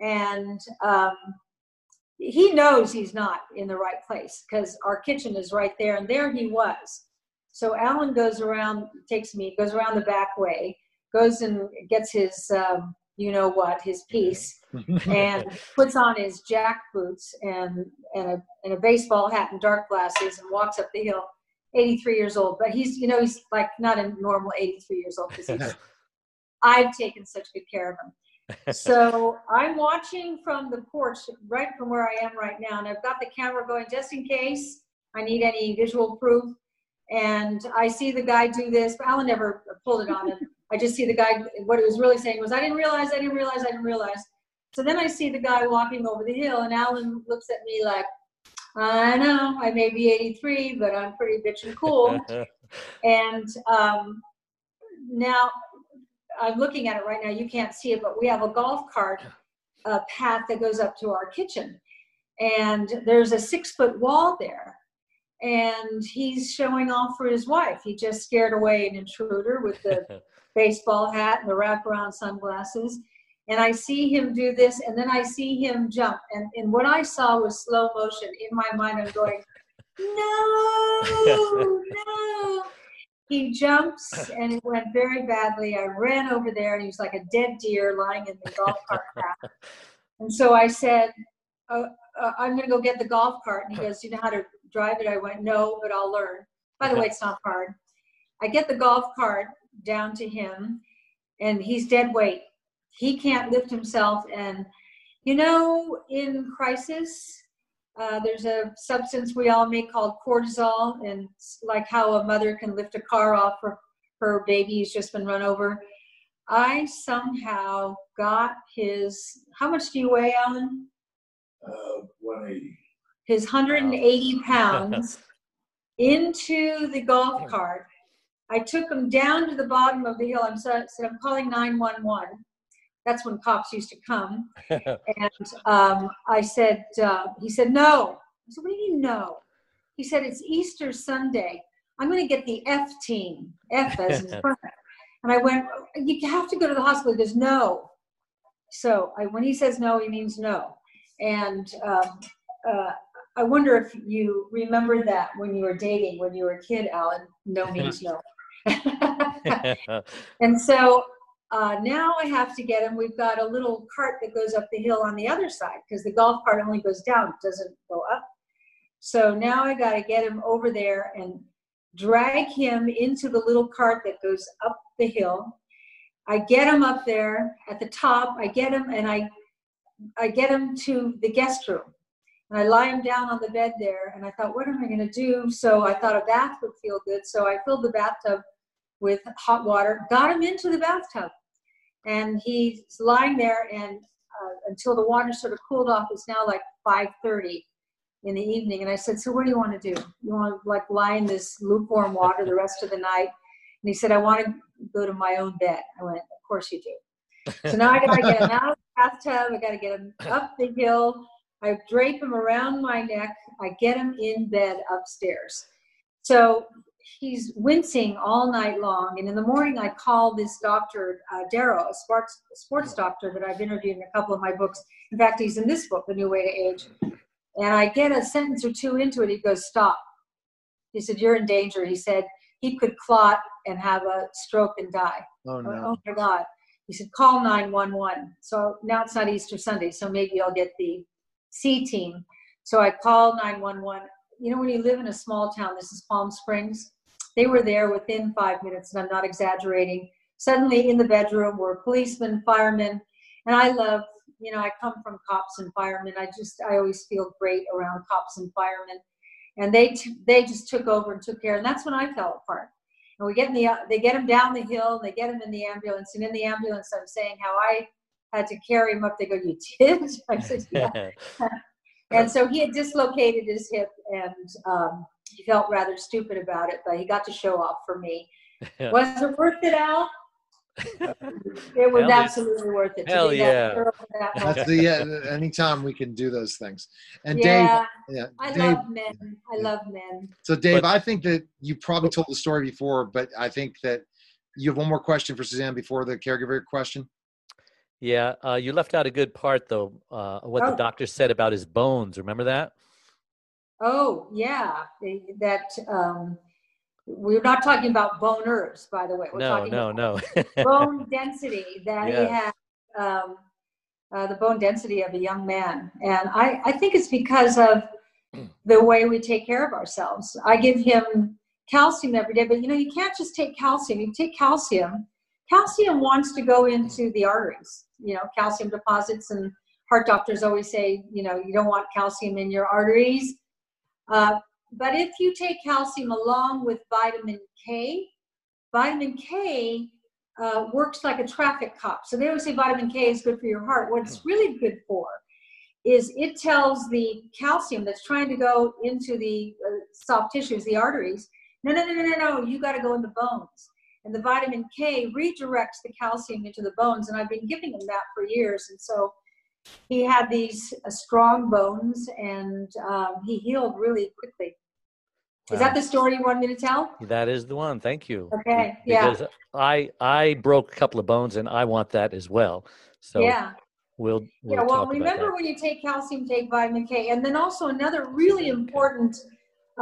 And um, he knows he's not in the right place because our kitchen is right there, and there he was. So Alan goes around, takes me, goes around the back way, goes and gets his, um, you know what, his piece, and puts on his jack boots and and a, and a baseball hat and dark glasses, and walks up the hill. 83 years old, but he's, you know, he's like not a normal 83 years old because I've taken such good care of him so I'm watching from the porch, right from where I am right now, and I've got the camera going just in case I need any visual proof. And I see the guy do this, but Alan never pulled it on him. I just see the guy. What he was really saying was, "I didn't realize, I didn't realize, I didn't realize." So then I see the guy walking over the hill, and Alan looks at me like, "I know, I may be 83, but I'm pretty bitch and cool." and um, now I'm looking at it right now. You can't see it, but we have a golf cart uh, path that goes up to our kitchen, and there's a six foot wall there. And he's showing off for his wife. He just scared away an intruder with the baseball hat and the wraparound sunglasses. And I see him do this, and then I see him jump. And, and what I saw was slow motion. In my mind, I'm going, no, no he jumps and it went very badly. I ran over there and he was like a dead deer lying in the golf cart path. And so I said, oh, uh, I'm going to go get the golf cart. And he goes, You know how to drive it? I went, No, but I'll learn. By the way, it's not hard. I get the golf cart down to him and he's dead weight. He can't lift himself. And, you know, in crisis, uh, there's a substance we all make called cortisol, and like how a mother can lift a car off her, her baby who's just been run over. I somehow got his, how much do you weigh, Alan? Uh, 180. His 180 pounds into the golf cart. I took him down to the bottom of the hill. I said, I'm calling 911 that's when cops used to come. and um, I said, uh, he said, no. I said, what do you mean no? He said, it's Easter Sunday. I'm going to get the F team, F as in front. And I went, you have to go to the hospital. He goes, no. So I, when he says no, he means no. And um, uh, I wonder if you remember that when you were dating, when you were a kid, Alan. No means no. and so uh, now I have to get him. We've got a little cart that goes up the hill on the other side because the golf cart only goes down, it doesn't go up. So now I got to get him over there and drag him into the little cart that goes up the hill. I get him up there at the top. I get him and I I get him to the guest room. And I lie him down on the bed there and I thought, what am I going to do? So I thought a bath would feel good. So I filled the bathtub with hot water, got him into the bathtub. And he's lying there and uh, until the water sort of cooled off it's now like 5.30 in the evening. And i said so what do you want to do? You want to like lie in this lukewarm water the rest of the night? And he said i want to go to my own bed. I went of course you do. So now i gotta get him out of the bathtub i gotta get him up the hill i drape him around my neck i get him in bed upstairs so he's wincing all night long. And in the morning, I call this doctor, uh, Darrow, a sports, sports doctor that I've interviewed in a couple of my books. In fact, he's in this book, The New Way to Age. And I get a sentence or two into it. He goes, Stop. He said, You're in danger. He said, He could clot and have a stroke and die. Oh, no. Oh, my God. He said, Call 911. So now it's not Easter Sunday, so maybe I'll get the C team. So I call 911 you know, when you live in a small town, this is Palm Springs, they were there within five minutes, and I'm not exaggerating. Suddenly in the bedroom were policemen, firemen, and I love you know, I come from cops and firemen. I just, I always feel great around cops and firemen. And they, t- they just took over and took care. And that's when I fell apart. And we get in the, they get him down the hill they get him in the ambulance. And in the ambulance, I'm saying how I had to carry him up. They go, you did? I said, yeah. and so he had dislocated his hip and um, he felt rather stupid about it, but he got to show off for me. Was it worth it, Al? it was Hell absolutely worth it. to hell be that yeah. that. That's the yeah. Anytime we can do those things. And yeah, Dave, yeah, I Dave. love men. I Yeah. love men. So Dave, But- I think that you probably told the story before, but I think that you have one more question for Suzanne before the caregiver question. Yeah, uh, you left out a good part though. Uh, what the Oh. doctor said about his bones. Remember that? Oh yeah, that um, we're not talking about bone herbs, by the way. We're No, talking no, about no. bone density that he had, um, uh, the bone density of a young man. And I, I think it's because of the way we take care of ourselves. I give him calcium every day, but you know, you can't just take calcium. You take calcium. Calcium wants to go into the arteries, you know, calcium deposits, and heart doctors always say, you know, you don't want calcium in your arteries. Uh, but if you take calcium along with vitamin K, vitamin K uh, works like a traffic cop. So they always say vitamin K is good for your heart. What it's really good for is it tells the calcium that's trying to go into the uh, soft tissues, the arteries, no, no, no, no, no, no, you got to go in the bones. And the vitamin K redirects the calcium into the bones. And I've been giving him that for years. And so he had these uh, strong bones and um, he healed really quickly. Is that the story you want me to tell? That is the one. Thank you. Okay, yeah. Because I I broke a couple of bones and I want that as well. So yeah. we'll, we'll yeah, well, remember when you take calcium, take vitamin K. And then also another really important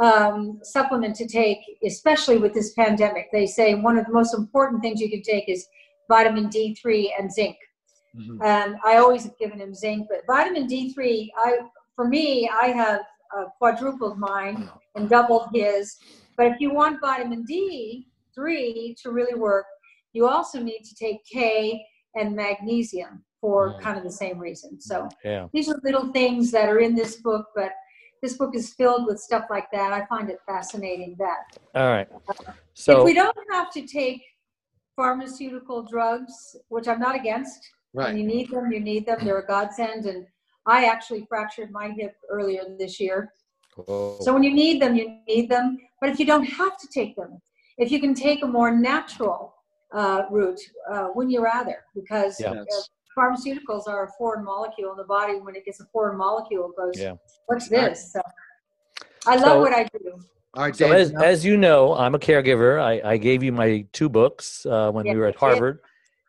um, supplement to take, especially with this pandemic. They say one of the most important things you can take is vitamin D3 and zinc. Mhm. And I always have given him zinc, but vitamin D3, I for me, I have uh, quadrupled mine and doubled his. But if you want vitamin D3 to really work, you also need to take K and magnesium for kind of the same reason. So. Yeah. these are little things that are in this book, but this book is filled with stuff like that. I find it fascinating that All right. So if we don't have to take pharmaceutical drugs, which I'm not against, when Right. you need them, you need them. They're a godsend. And I actually fractured my hip earlier this year. Oh, So when you need them, you need them. But if you don't have to take them, if you can take a more natural uh, route, uh, wouldn't you rather? Because Yeah. Pharmaceuticals are a foreign molecule in the body. When it gets a foreign molecule, it goes, Yeah. what's this? So I love So- what I do. All right, so Dave. as, now- as you know, I'm a caregiver. I, I gave you my two books uh, when Yeah, we were at you did. Harvard.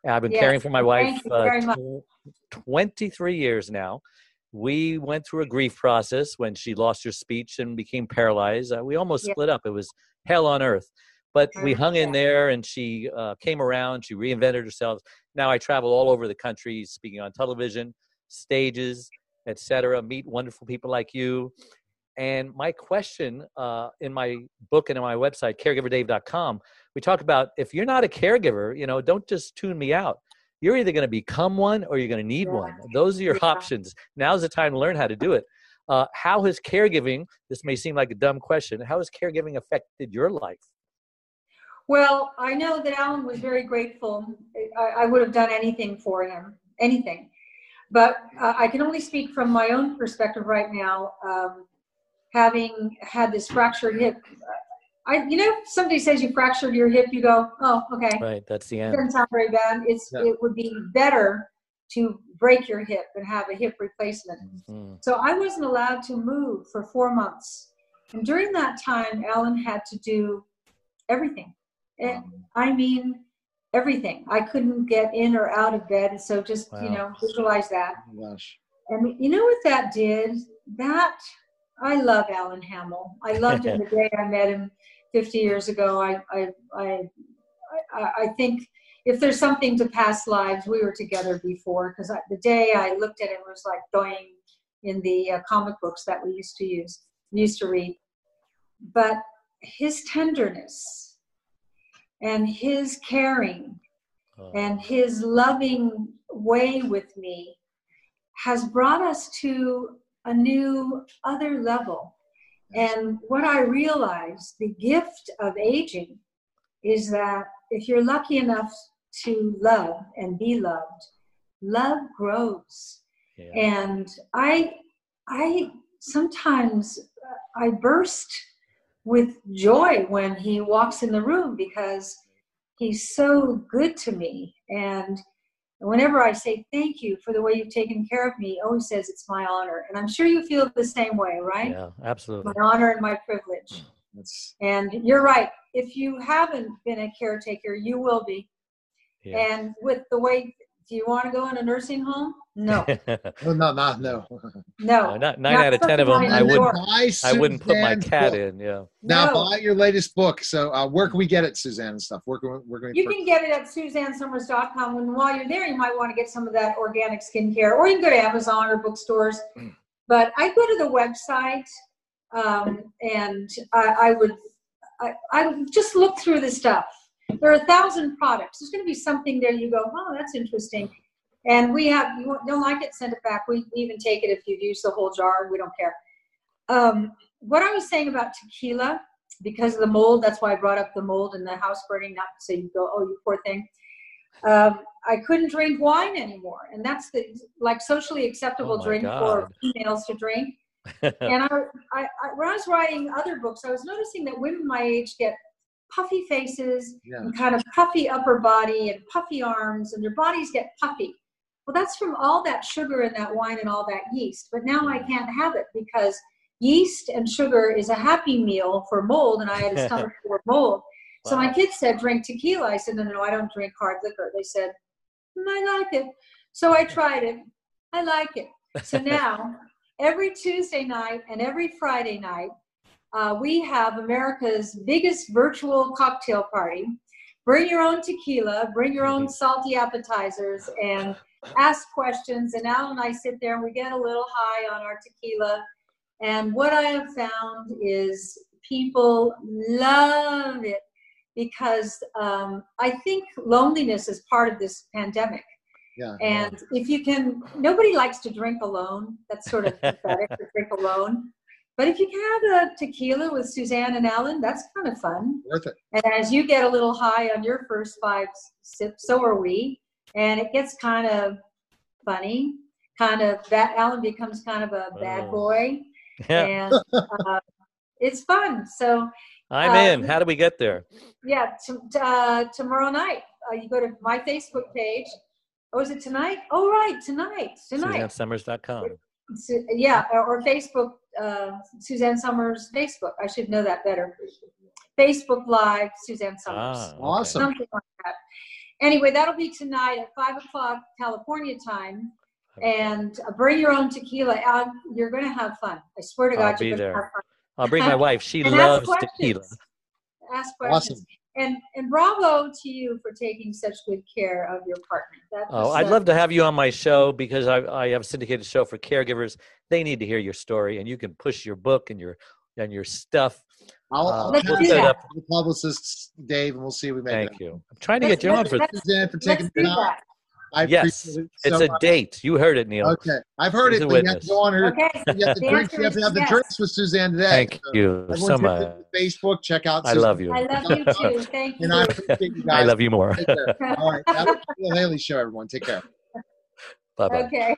I've been Yes, caring for my wife uh, very tw- 23 years now. We went through a grief process when she lost her speech and became paralyzed. Uh, we almost Yeah. split up. It was hell on earth. But we hung in there and she uh, came around. She reinvented herself. Now I travel all over the country speaking on television, stages, etc. Meet wonderful people like you. And my question uh, in my book and on my website, caregiverdave.com, we talk about if you're not a caregiver, you know, don't just tune me out. You're either going to become one or you're going to need Yeah. one. Those are your Yeah. options. Now's the time to learn how to do it. Uh, how has caregiving, this may seem like a dumb question, how has caregiving affected your life? Well, I know that Alan was very grateful. I, I would have done anything for him, anything. But uh, I can only speak from my own perspective right now. Um, having had this fractured hip, I, you know, if somebody says you fractured your hip, you go, oh, okay. Right, that's the It end. doesn't sound very bad. It's Yeah. it would be better to break your hip and have a hip replacement. Mm, So I wasn't allowed to move for four months. And during that time, Alan had to do everything. Eh, I mean, everything. I couldn't get in or out of bed. So just, you know, visualize that. Oh gosh. And you know what that did? That, I love Alan Hamel. I loved him the day I met him 50 years ago. I, I, I, I, I think if there's something to past lives, we were together before because the day I looked at him was like going in the uh, comic books that we used to use, used to read. But his tenderness and his caring uh, and his loving way with me has brought us to a new other level. And what I realized, the gift of aging, is that if you're lucky enough to love and be loved, love grows. Yeah. And I, I sometimes uh, I burst with joy when he walks in the room because he's so good to me. And whenever I say thank you for the way you've taken care of me, he always says it's my honor. And I'm sure you feel the same way, right? Yeah, absolutely. My honor and my privilege. Mm, that's And you're right. If you haven't been a caretaker, you will be. Yeah. And with the way, do you want to go in a nursing home? No, no, no, not no. no. No, not- nine Not out of ten of them, I I wouldn't. Buy I wouldn't put my cat book. in. Yeah. Now No. buy your latest book. So uh, where can we get it, Suzanne and stuff? Where can we, where can we You can get it at suzannesomers.com. And while you're there, you might want to get some of that organic skincare, or you can go to Amazon or bookstores. But I go to the website um, and I, I would I, I would just look through the stuff. There are a thousand products. There's going to be something there you go, oh, that's interesting. And we have, you don't like it, send it back. We even take it if you've used the whole jar. We don't care. Um, what I was saying about tequila, because of the mold, that's why I brought up the mold and the house burning, not so you go, oh, you poor thing. Um, I couldn't drink wine anymore. And that's the like socially acceptable Oh drink for God. females to drink. and I, I, I, when I was writing other books, I was noticing that women my age get puffy faces Yeah. and kind of puffy upper body and puffy arms, and their bodies get puffy. Well, that's from all that sugar in that wine and all that yeast. But now I can't have it because yeast and sugar is a happy meal for mold, and I had a stomach of mold. So my Wow. kids said, drink tequila. I said, no, no, no, I don't drink hard liquor. They said, "Mm, I like it. So I tried it. I like it. So now, every Tuesday night and every Friday night, uh, we have America's biggest virtual cocktail party. Bring your own tequila, bring your own salty appetizers, and ask questions. And Al and I sit there and we get a little high on our tequila. And what I have found is people love it because um, I think loneliness is part of this pandemic. Yeah. And if you can, nobody likes to drink alone. That's sort of pathetic to drink alone. But if you can have a tequila with Suzanne and Alan, that's kind of fun. Worth it. And as you get a little high on your first five sips, so are we. And it gets kind of funny. Kind of that Alan becomes kind of a bad Oh. boy, Yeah. and uh, it's fun. So I'm uh, in. How do we get there? yeah, t- t- uh, tomorrow night uh, you go to my Facebook page. Oh, is it tonight? Oh, right, tonight, tonight. SuzanneSomers.com. Su- yeah, or, or Facebook, uh, Suzanne Somers Facebook. I should know that better. Facebook Live, Suzanne Somers. Ah, okay. Awesome. Something like that. Anyway, that'll be tonight at five o'clock California time. And uh, bring your own tequila. Al, you're going to have fun. I swear to I'll God, be you're going to there. have fun. I'll bring my wife. She loves ask tequila. questions. Ask questions. Awesome. And and bravo to you for taking such good care of your partner. That Oh, was, I'd uh, love to have you on my show because I, I have a syndicated show for caregivers. They need to hear your story, and you can push your book and your and your stuff. I'll, Uh, I'll Let's chat do with that. the publicist Dave, and we'll see if we make it. Thank it. you. I'm trying to Let's- get you on let's- for. let's- Suzanne, for Let's taking do the that. I Yes, appreciate it It's a much. date. You heard it, Neil. Okay, I've heard He's it. a But you have to go on her. Okay. You have to The drink. answer You have to is have the yes. drinks with Suzanne today. Thank So you so much. Facebook. Check out. I Suzanne. love you. I love you too. Thank you. And I appreciate you I love you more. Take care. All right, that's the Haley show. Everyone, take care. Bye bye. Okay.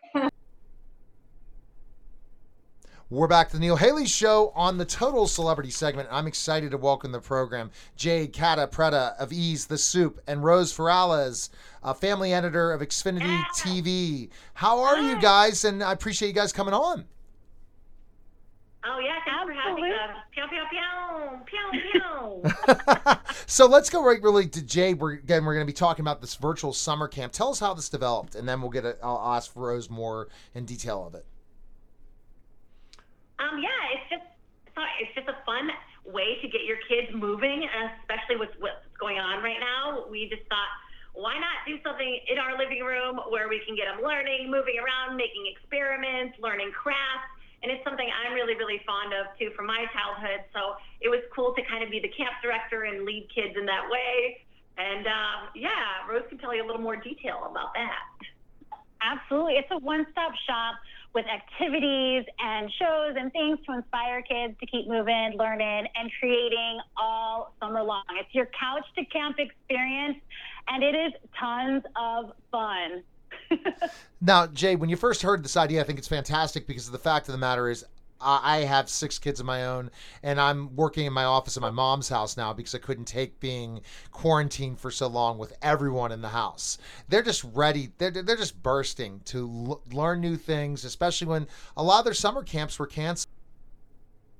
We're back to the Neil Haley Show on the Total Celebrity segment. I'm excited to welcome the program Jade Catta-Preta of E!'s the Soup and Rose Farrales, uh, family editor of Xfinity TV. How are you guys? And I appreciate you guys coming on. Oh yeah, thanks for having us. Pew pew pew, pew pew. so let's go right really to Jade. We're again we're going to be talking about this virtual summer camp. Tell us how this developed, and then we'll get. A, I'll ask Rose more in detail of it. Um, yeah, it's just it's just a fun way to get your kids moving, especially with what's going on right now. We just thought, why not do something in our living room where we can get them learning, moving around, making experiments, learning crafts. And it's something I'm really, really fond of too from my childhood. So it was cool to kind of be the camp director and lead kids in that way. And uh, yeah, Rose can tell you a little more detail about that. Absolutely. It's a one stop shop with activities and shows and things to inspire kids to keep moving, learning, and creating all summer long. It's your couch to camp experience, and it is tons of fun. now, Jay, when you first heard this idea, I think it's fantastic because the fact of the matter is, I have six kids of my own, and I'm working in my office in my mom's house now because I couldn't take being quarantined for so long with everyone in the house. They're just ready. They're, they're just bursting to l- learn new things, especially when a lot of their summer camps were canceled.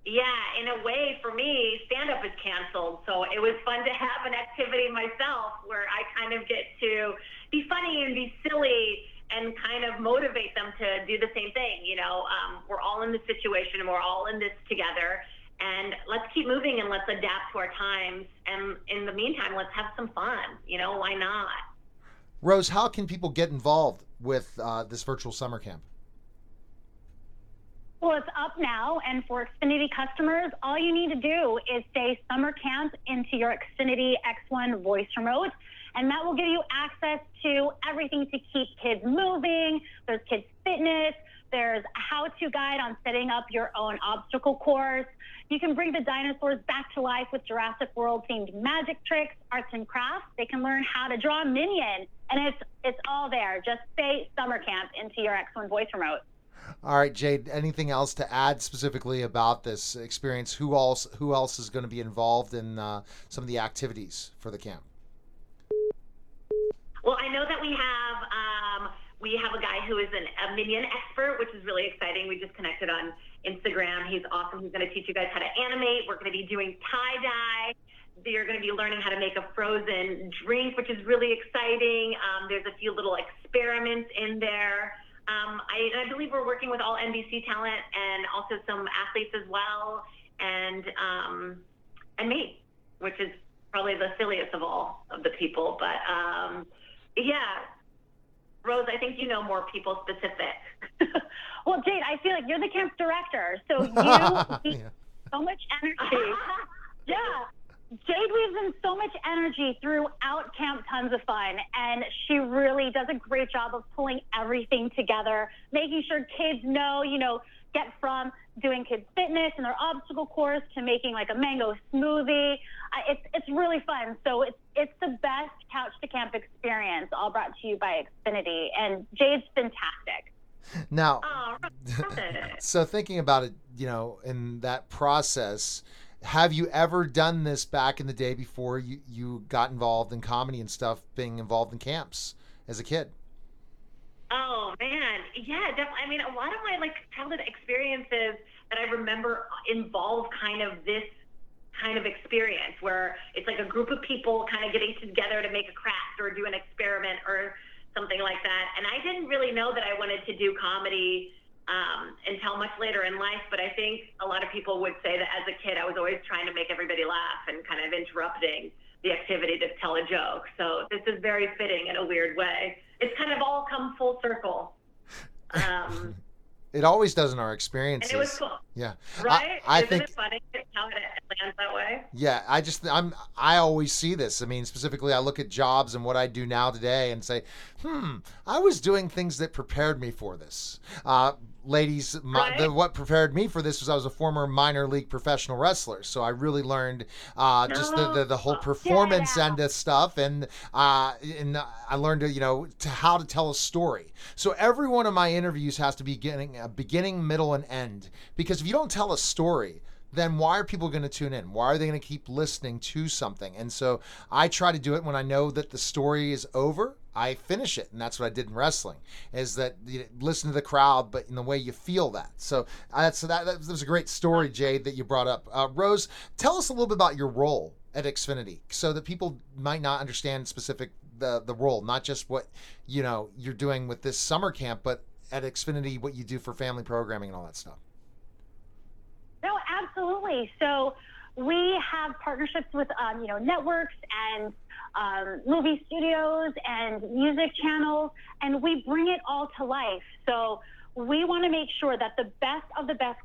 Yeah, in a way, for me, stand up is canceled. So it was fun to have an activity myself where I kind of get to be funny and be silly and kind of motivate them to do the same thing. You know, um, we're all in this situation and we're all in this together. And let's keep moving and let's adapt to our times. And in the meantime, let's have some fun. You know, why not? Rose, how can people get involved with uh, this virtual summer camp? Well, it's up now, and for Xfinity customers, all you need to do is say summer camp into your Xfinity X1 voice remote, and that will give you access to everything to keep kids moving. There's kids fitness. There's a how-to guide on setting up your own obstacle course. You can bring the dinosaurs back to life with Jurassic World themed magic tricks, arts and crafts. They can learn how to draw a minion, and it's it's all there. Just say summer camp into your X1 voice remote. All right, Jade. Anything else to add specifically about this experience? Who else? Who else is going to be involved in uh, some of the activities for the camp? Well, I know that we have um, we have a guy who is an, a minion expert, which is really exciting. We just connected on Instagram. He's awesome. He's going to teach you guys how to animate. We're going to be doing tie dye. You're going to be learning how to make a frozen drink, which is really exciting. Um, there's a few little experiments in there. Um, I, I, believe we're working with all NBC talent and also some athletes as well, and um, and me, which is probably the silliest of all of the people. But um, yeah, Rose, I think you know more people specific. well, Jade, I feel like you're the camp director, so you yeah. so much energy. yeah. Jade weaves in so much energy throughout Camp Tons of Fun, and she really does a great job of pulling everything together, making sure kids know, you know, get from doing kids fitness and their obstacle course to making like a mango smoothie. Uh, it's it's really fun. So it's it's the best couch to camp experience, all brought to you by Xfinity, and Jade's fantastic. Now, oh, so thinking about it, you know, in that process have you ever done this back in the day before you, you got involved in comedy and stuff, being involved in camps as a kid? Oh man, yeah, definitely. I mean, a lot of my like childhood experiences that I remember involve kind of this kind of experience where it's like a group of people kind of getting together to make a craft or do an experiment or something like that. And I didn't really know that I wanted to do comedy um, until much later in life. But I think a lot of people would say that as a kid, I was always trying to make everybody laugh and kind of interrupting the activity to tell a joke. So this is very fitting in a weird way. It's kind of all come full circle. Um, it always does in our experiences. And it was cool. Yeah. Right? I, I Isn't think, it funny how it lands that way? Yeah, I just I'm I always see this. I mean, specifically I look at jobs and what I do now today and say, "Hmm, I was doing things that prepared me for this." Uh, ladies, my, right. the, what prepared me for this was I was a former minor league professional wrestler, so I really learned uh, no. just the, the, the whole performance yeah. end of stuff, and uh, and I learned you know to how to tell a story. So every one of my interviews has to be getting a beginning, middle, and end because if you don't tell a story then why are people going to tune in? Why are they going to keep listening to something? And so I try to do it when I know that the story is over. I finish it, and that's what I did in wrestling. Is that you listen to the crowd, but in the way you feel that. So uh, that's that. That was a great story, Jade, that you brought up. Uh, Rose, tell us a little bit about your role at Xfinity, so that people might not understand specific the the role, not just what you know you're doing with this summer camp, but at Xfinity, what you do for family programming and all that stuff. No, absolutely. So we have partnerships with um, you know networks and um, movie studios and music channels, and we bring it all to life. So we want to make sure that the best of the best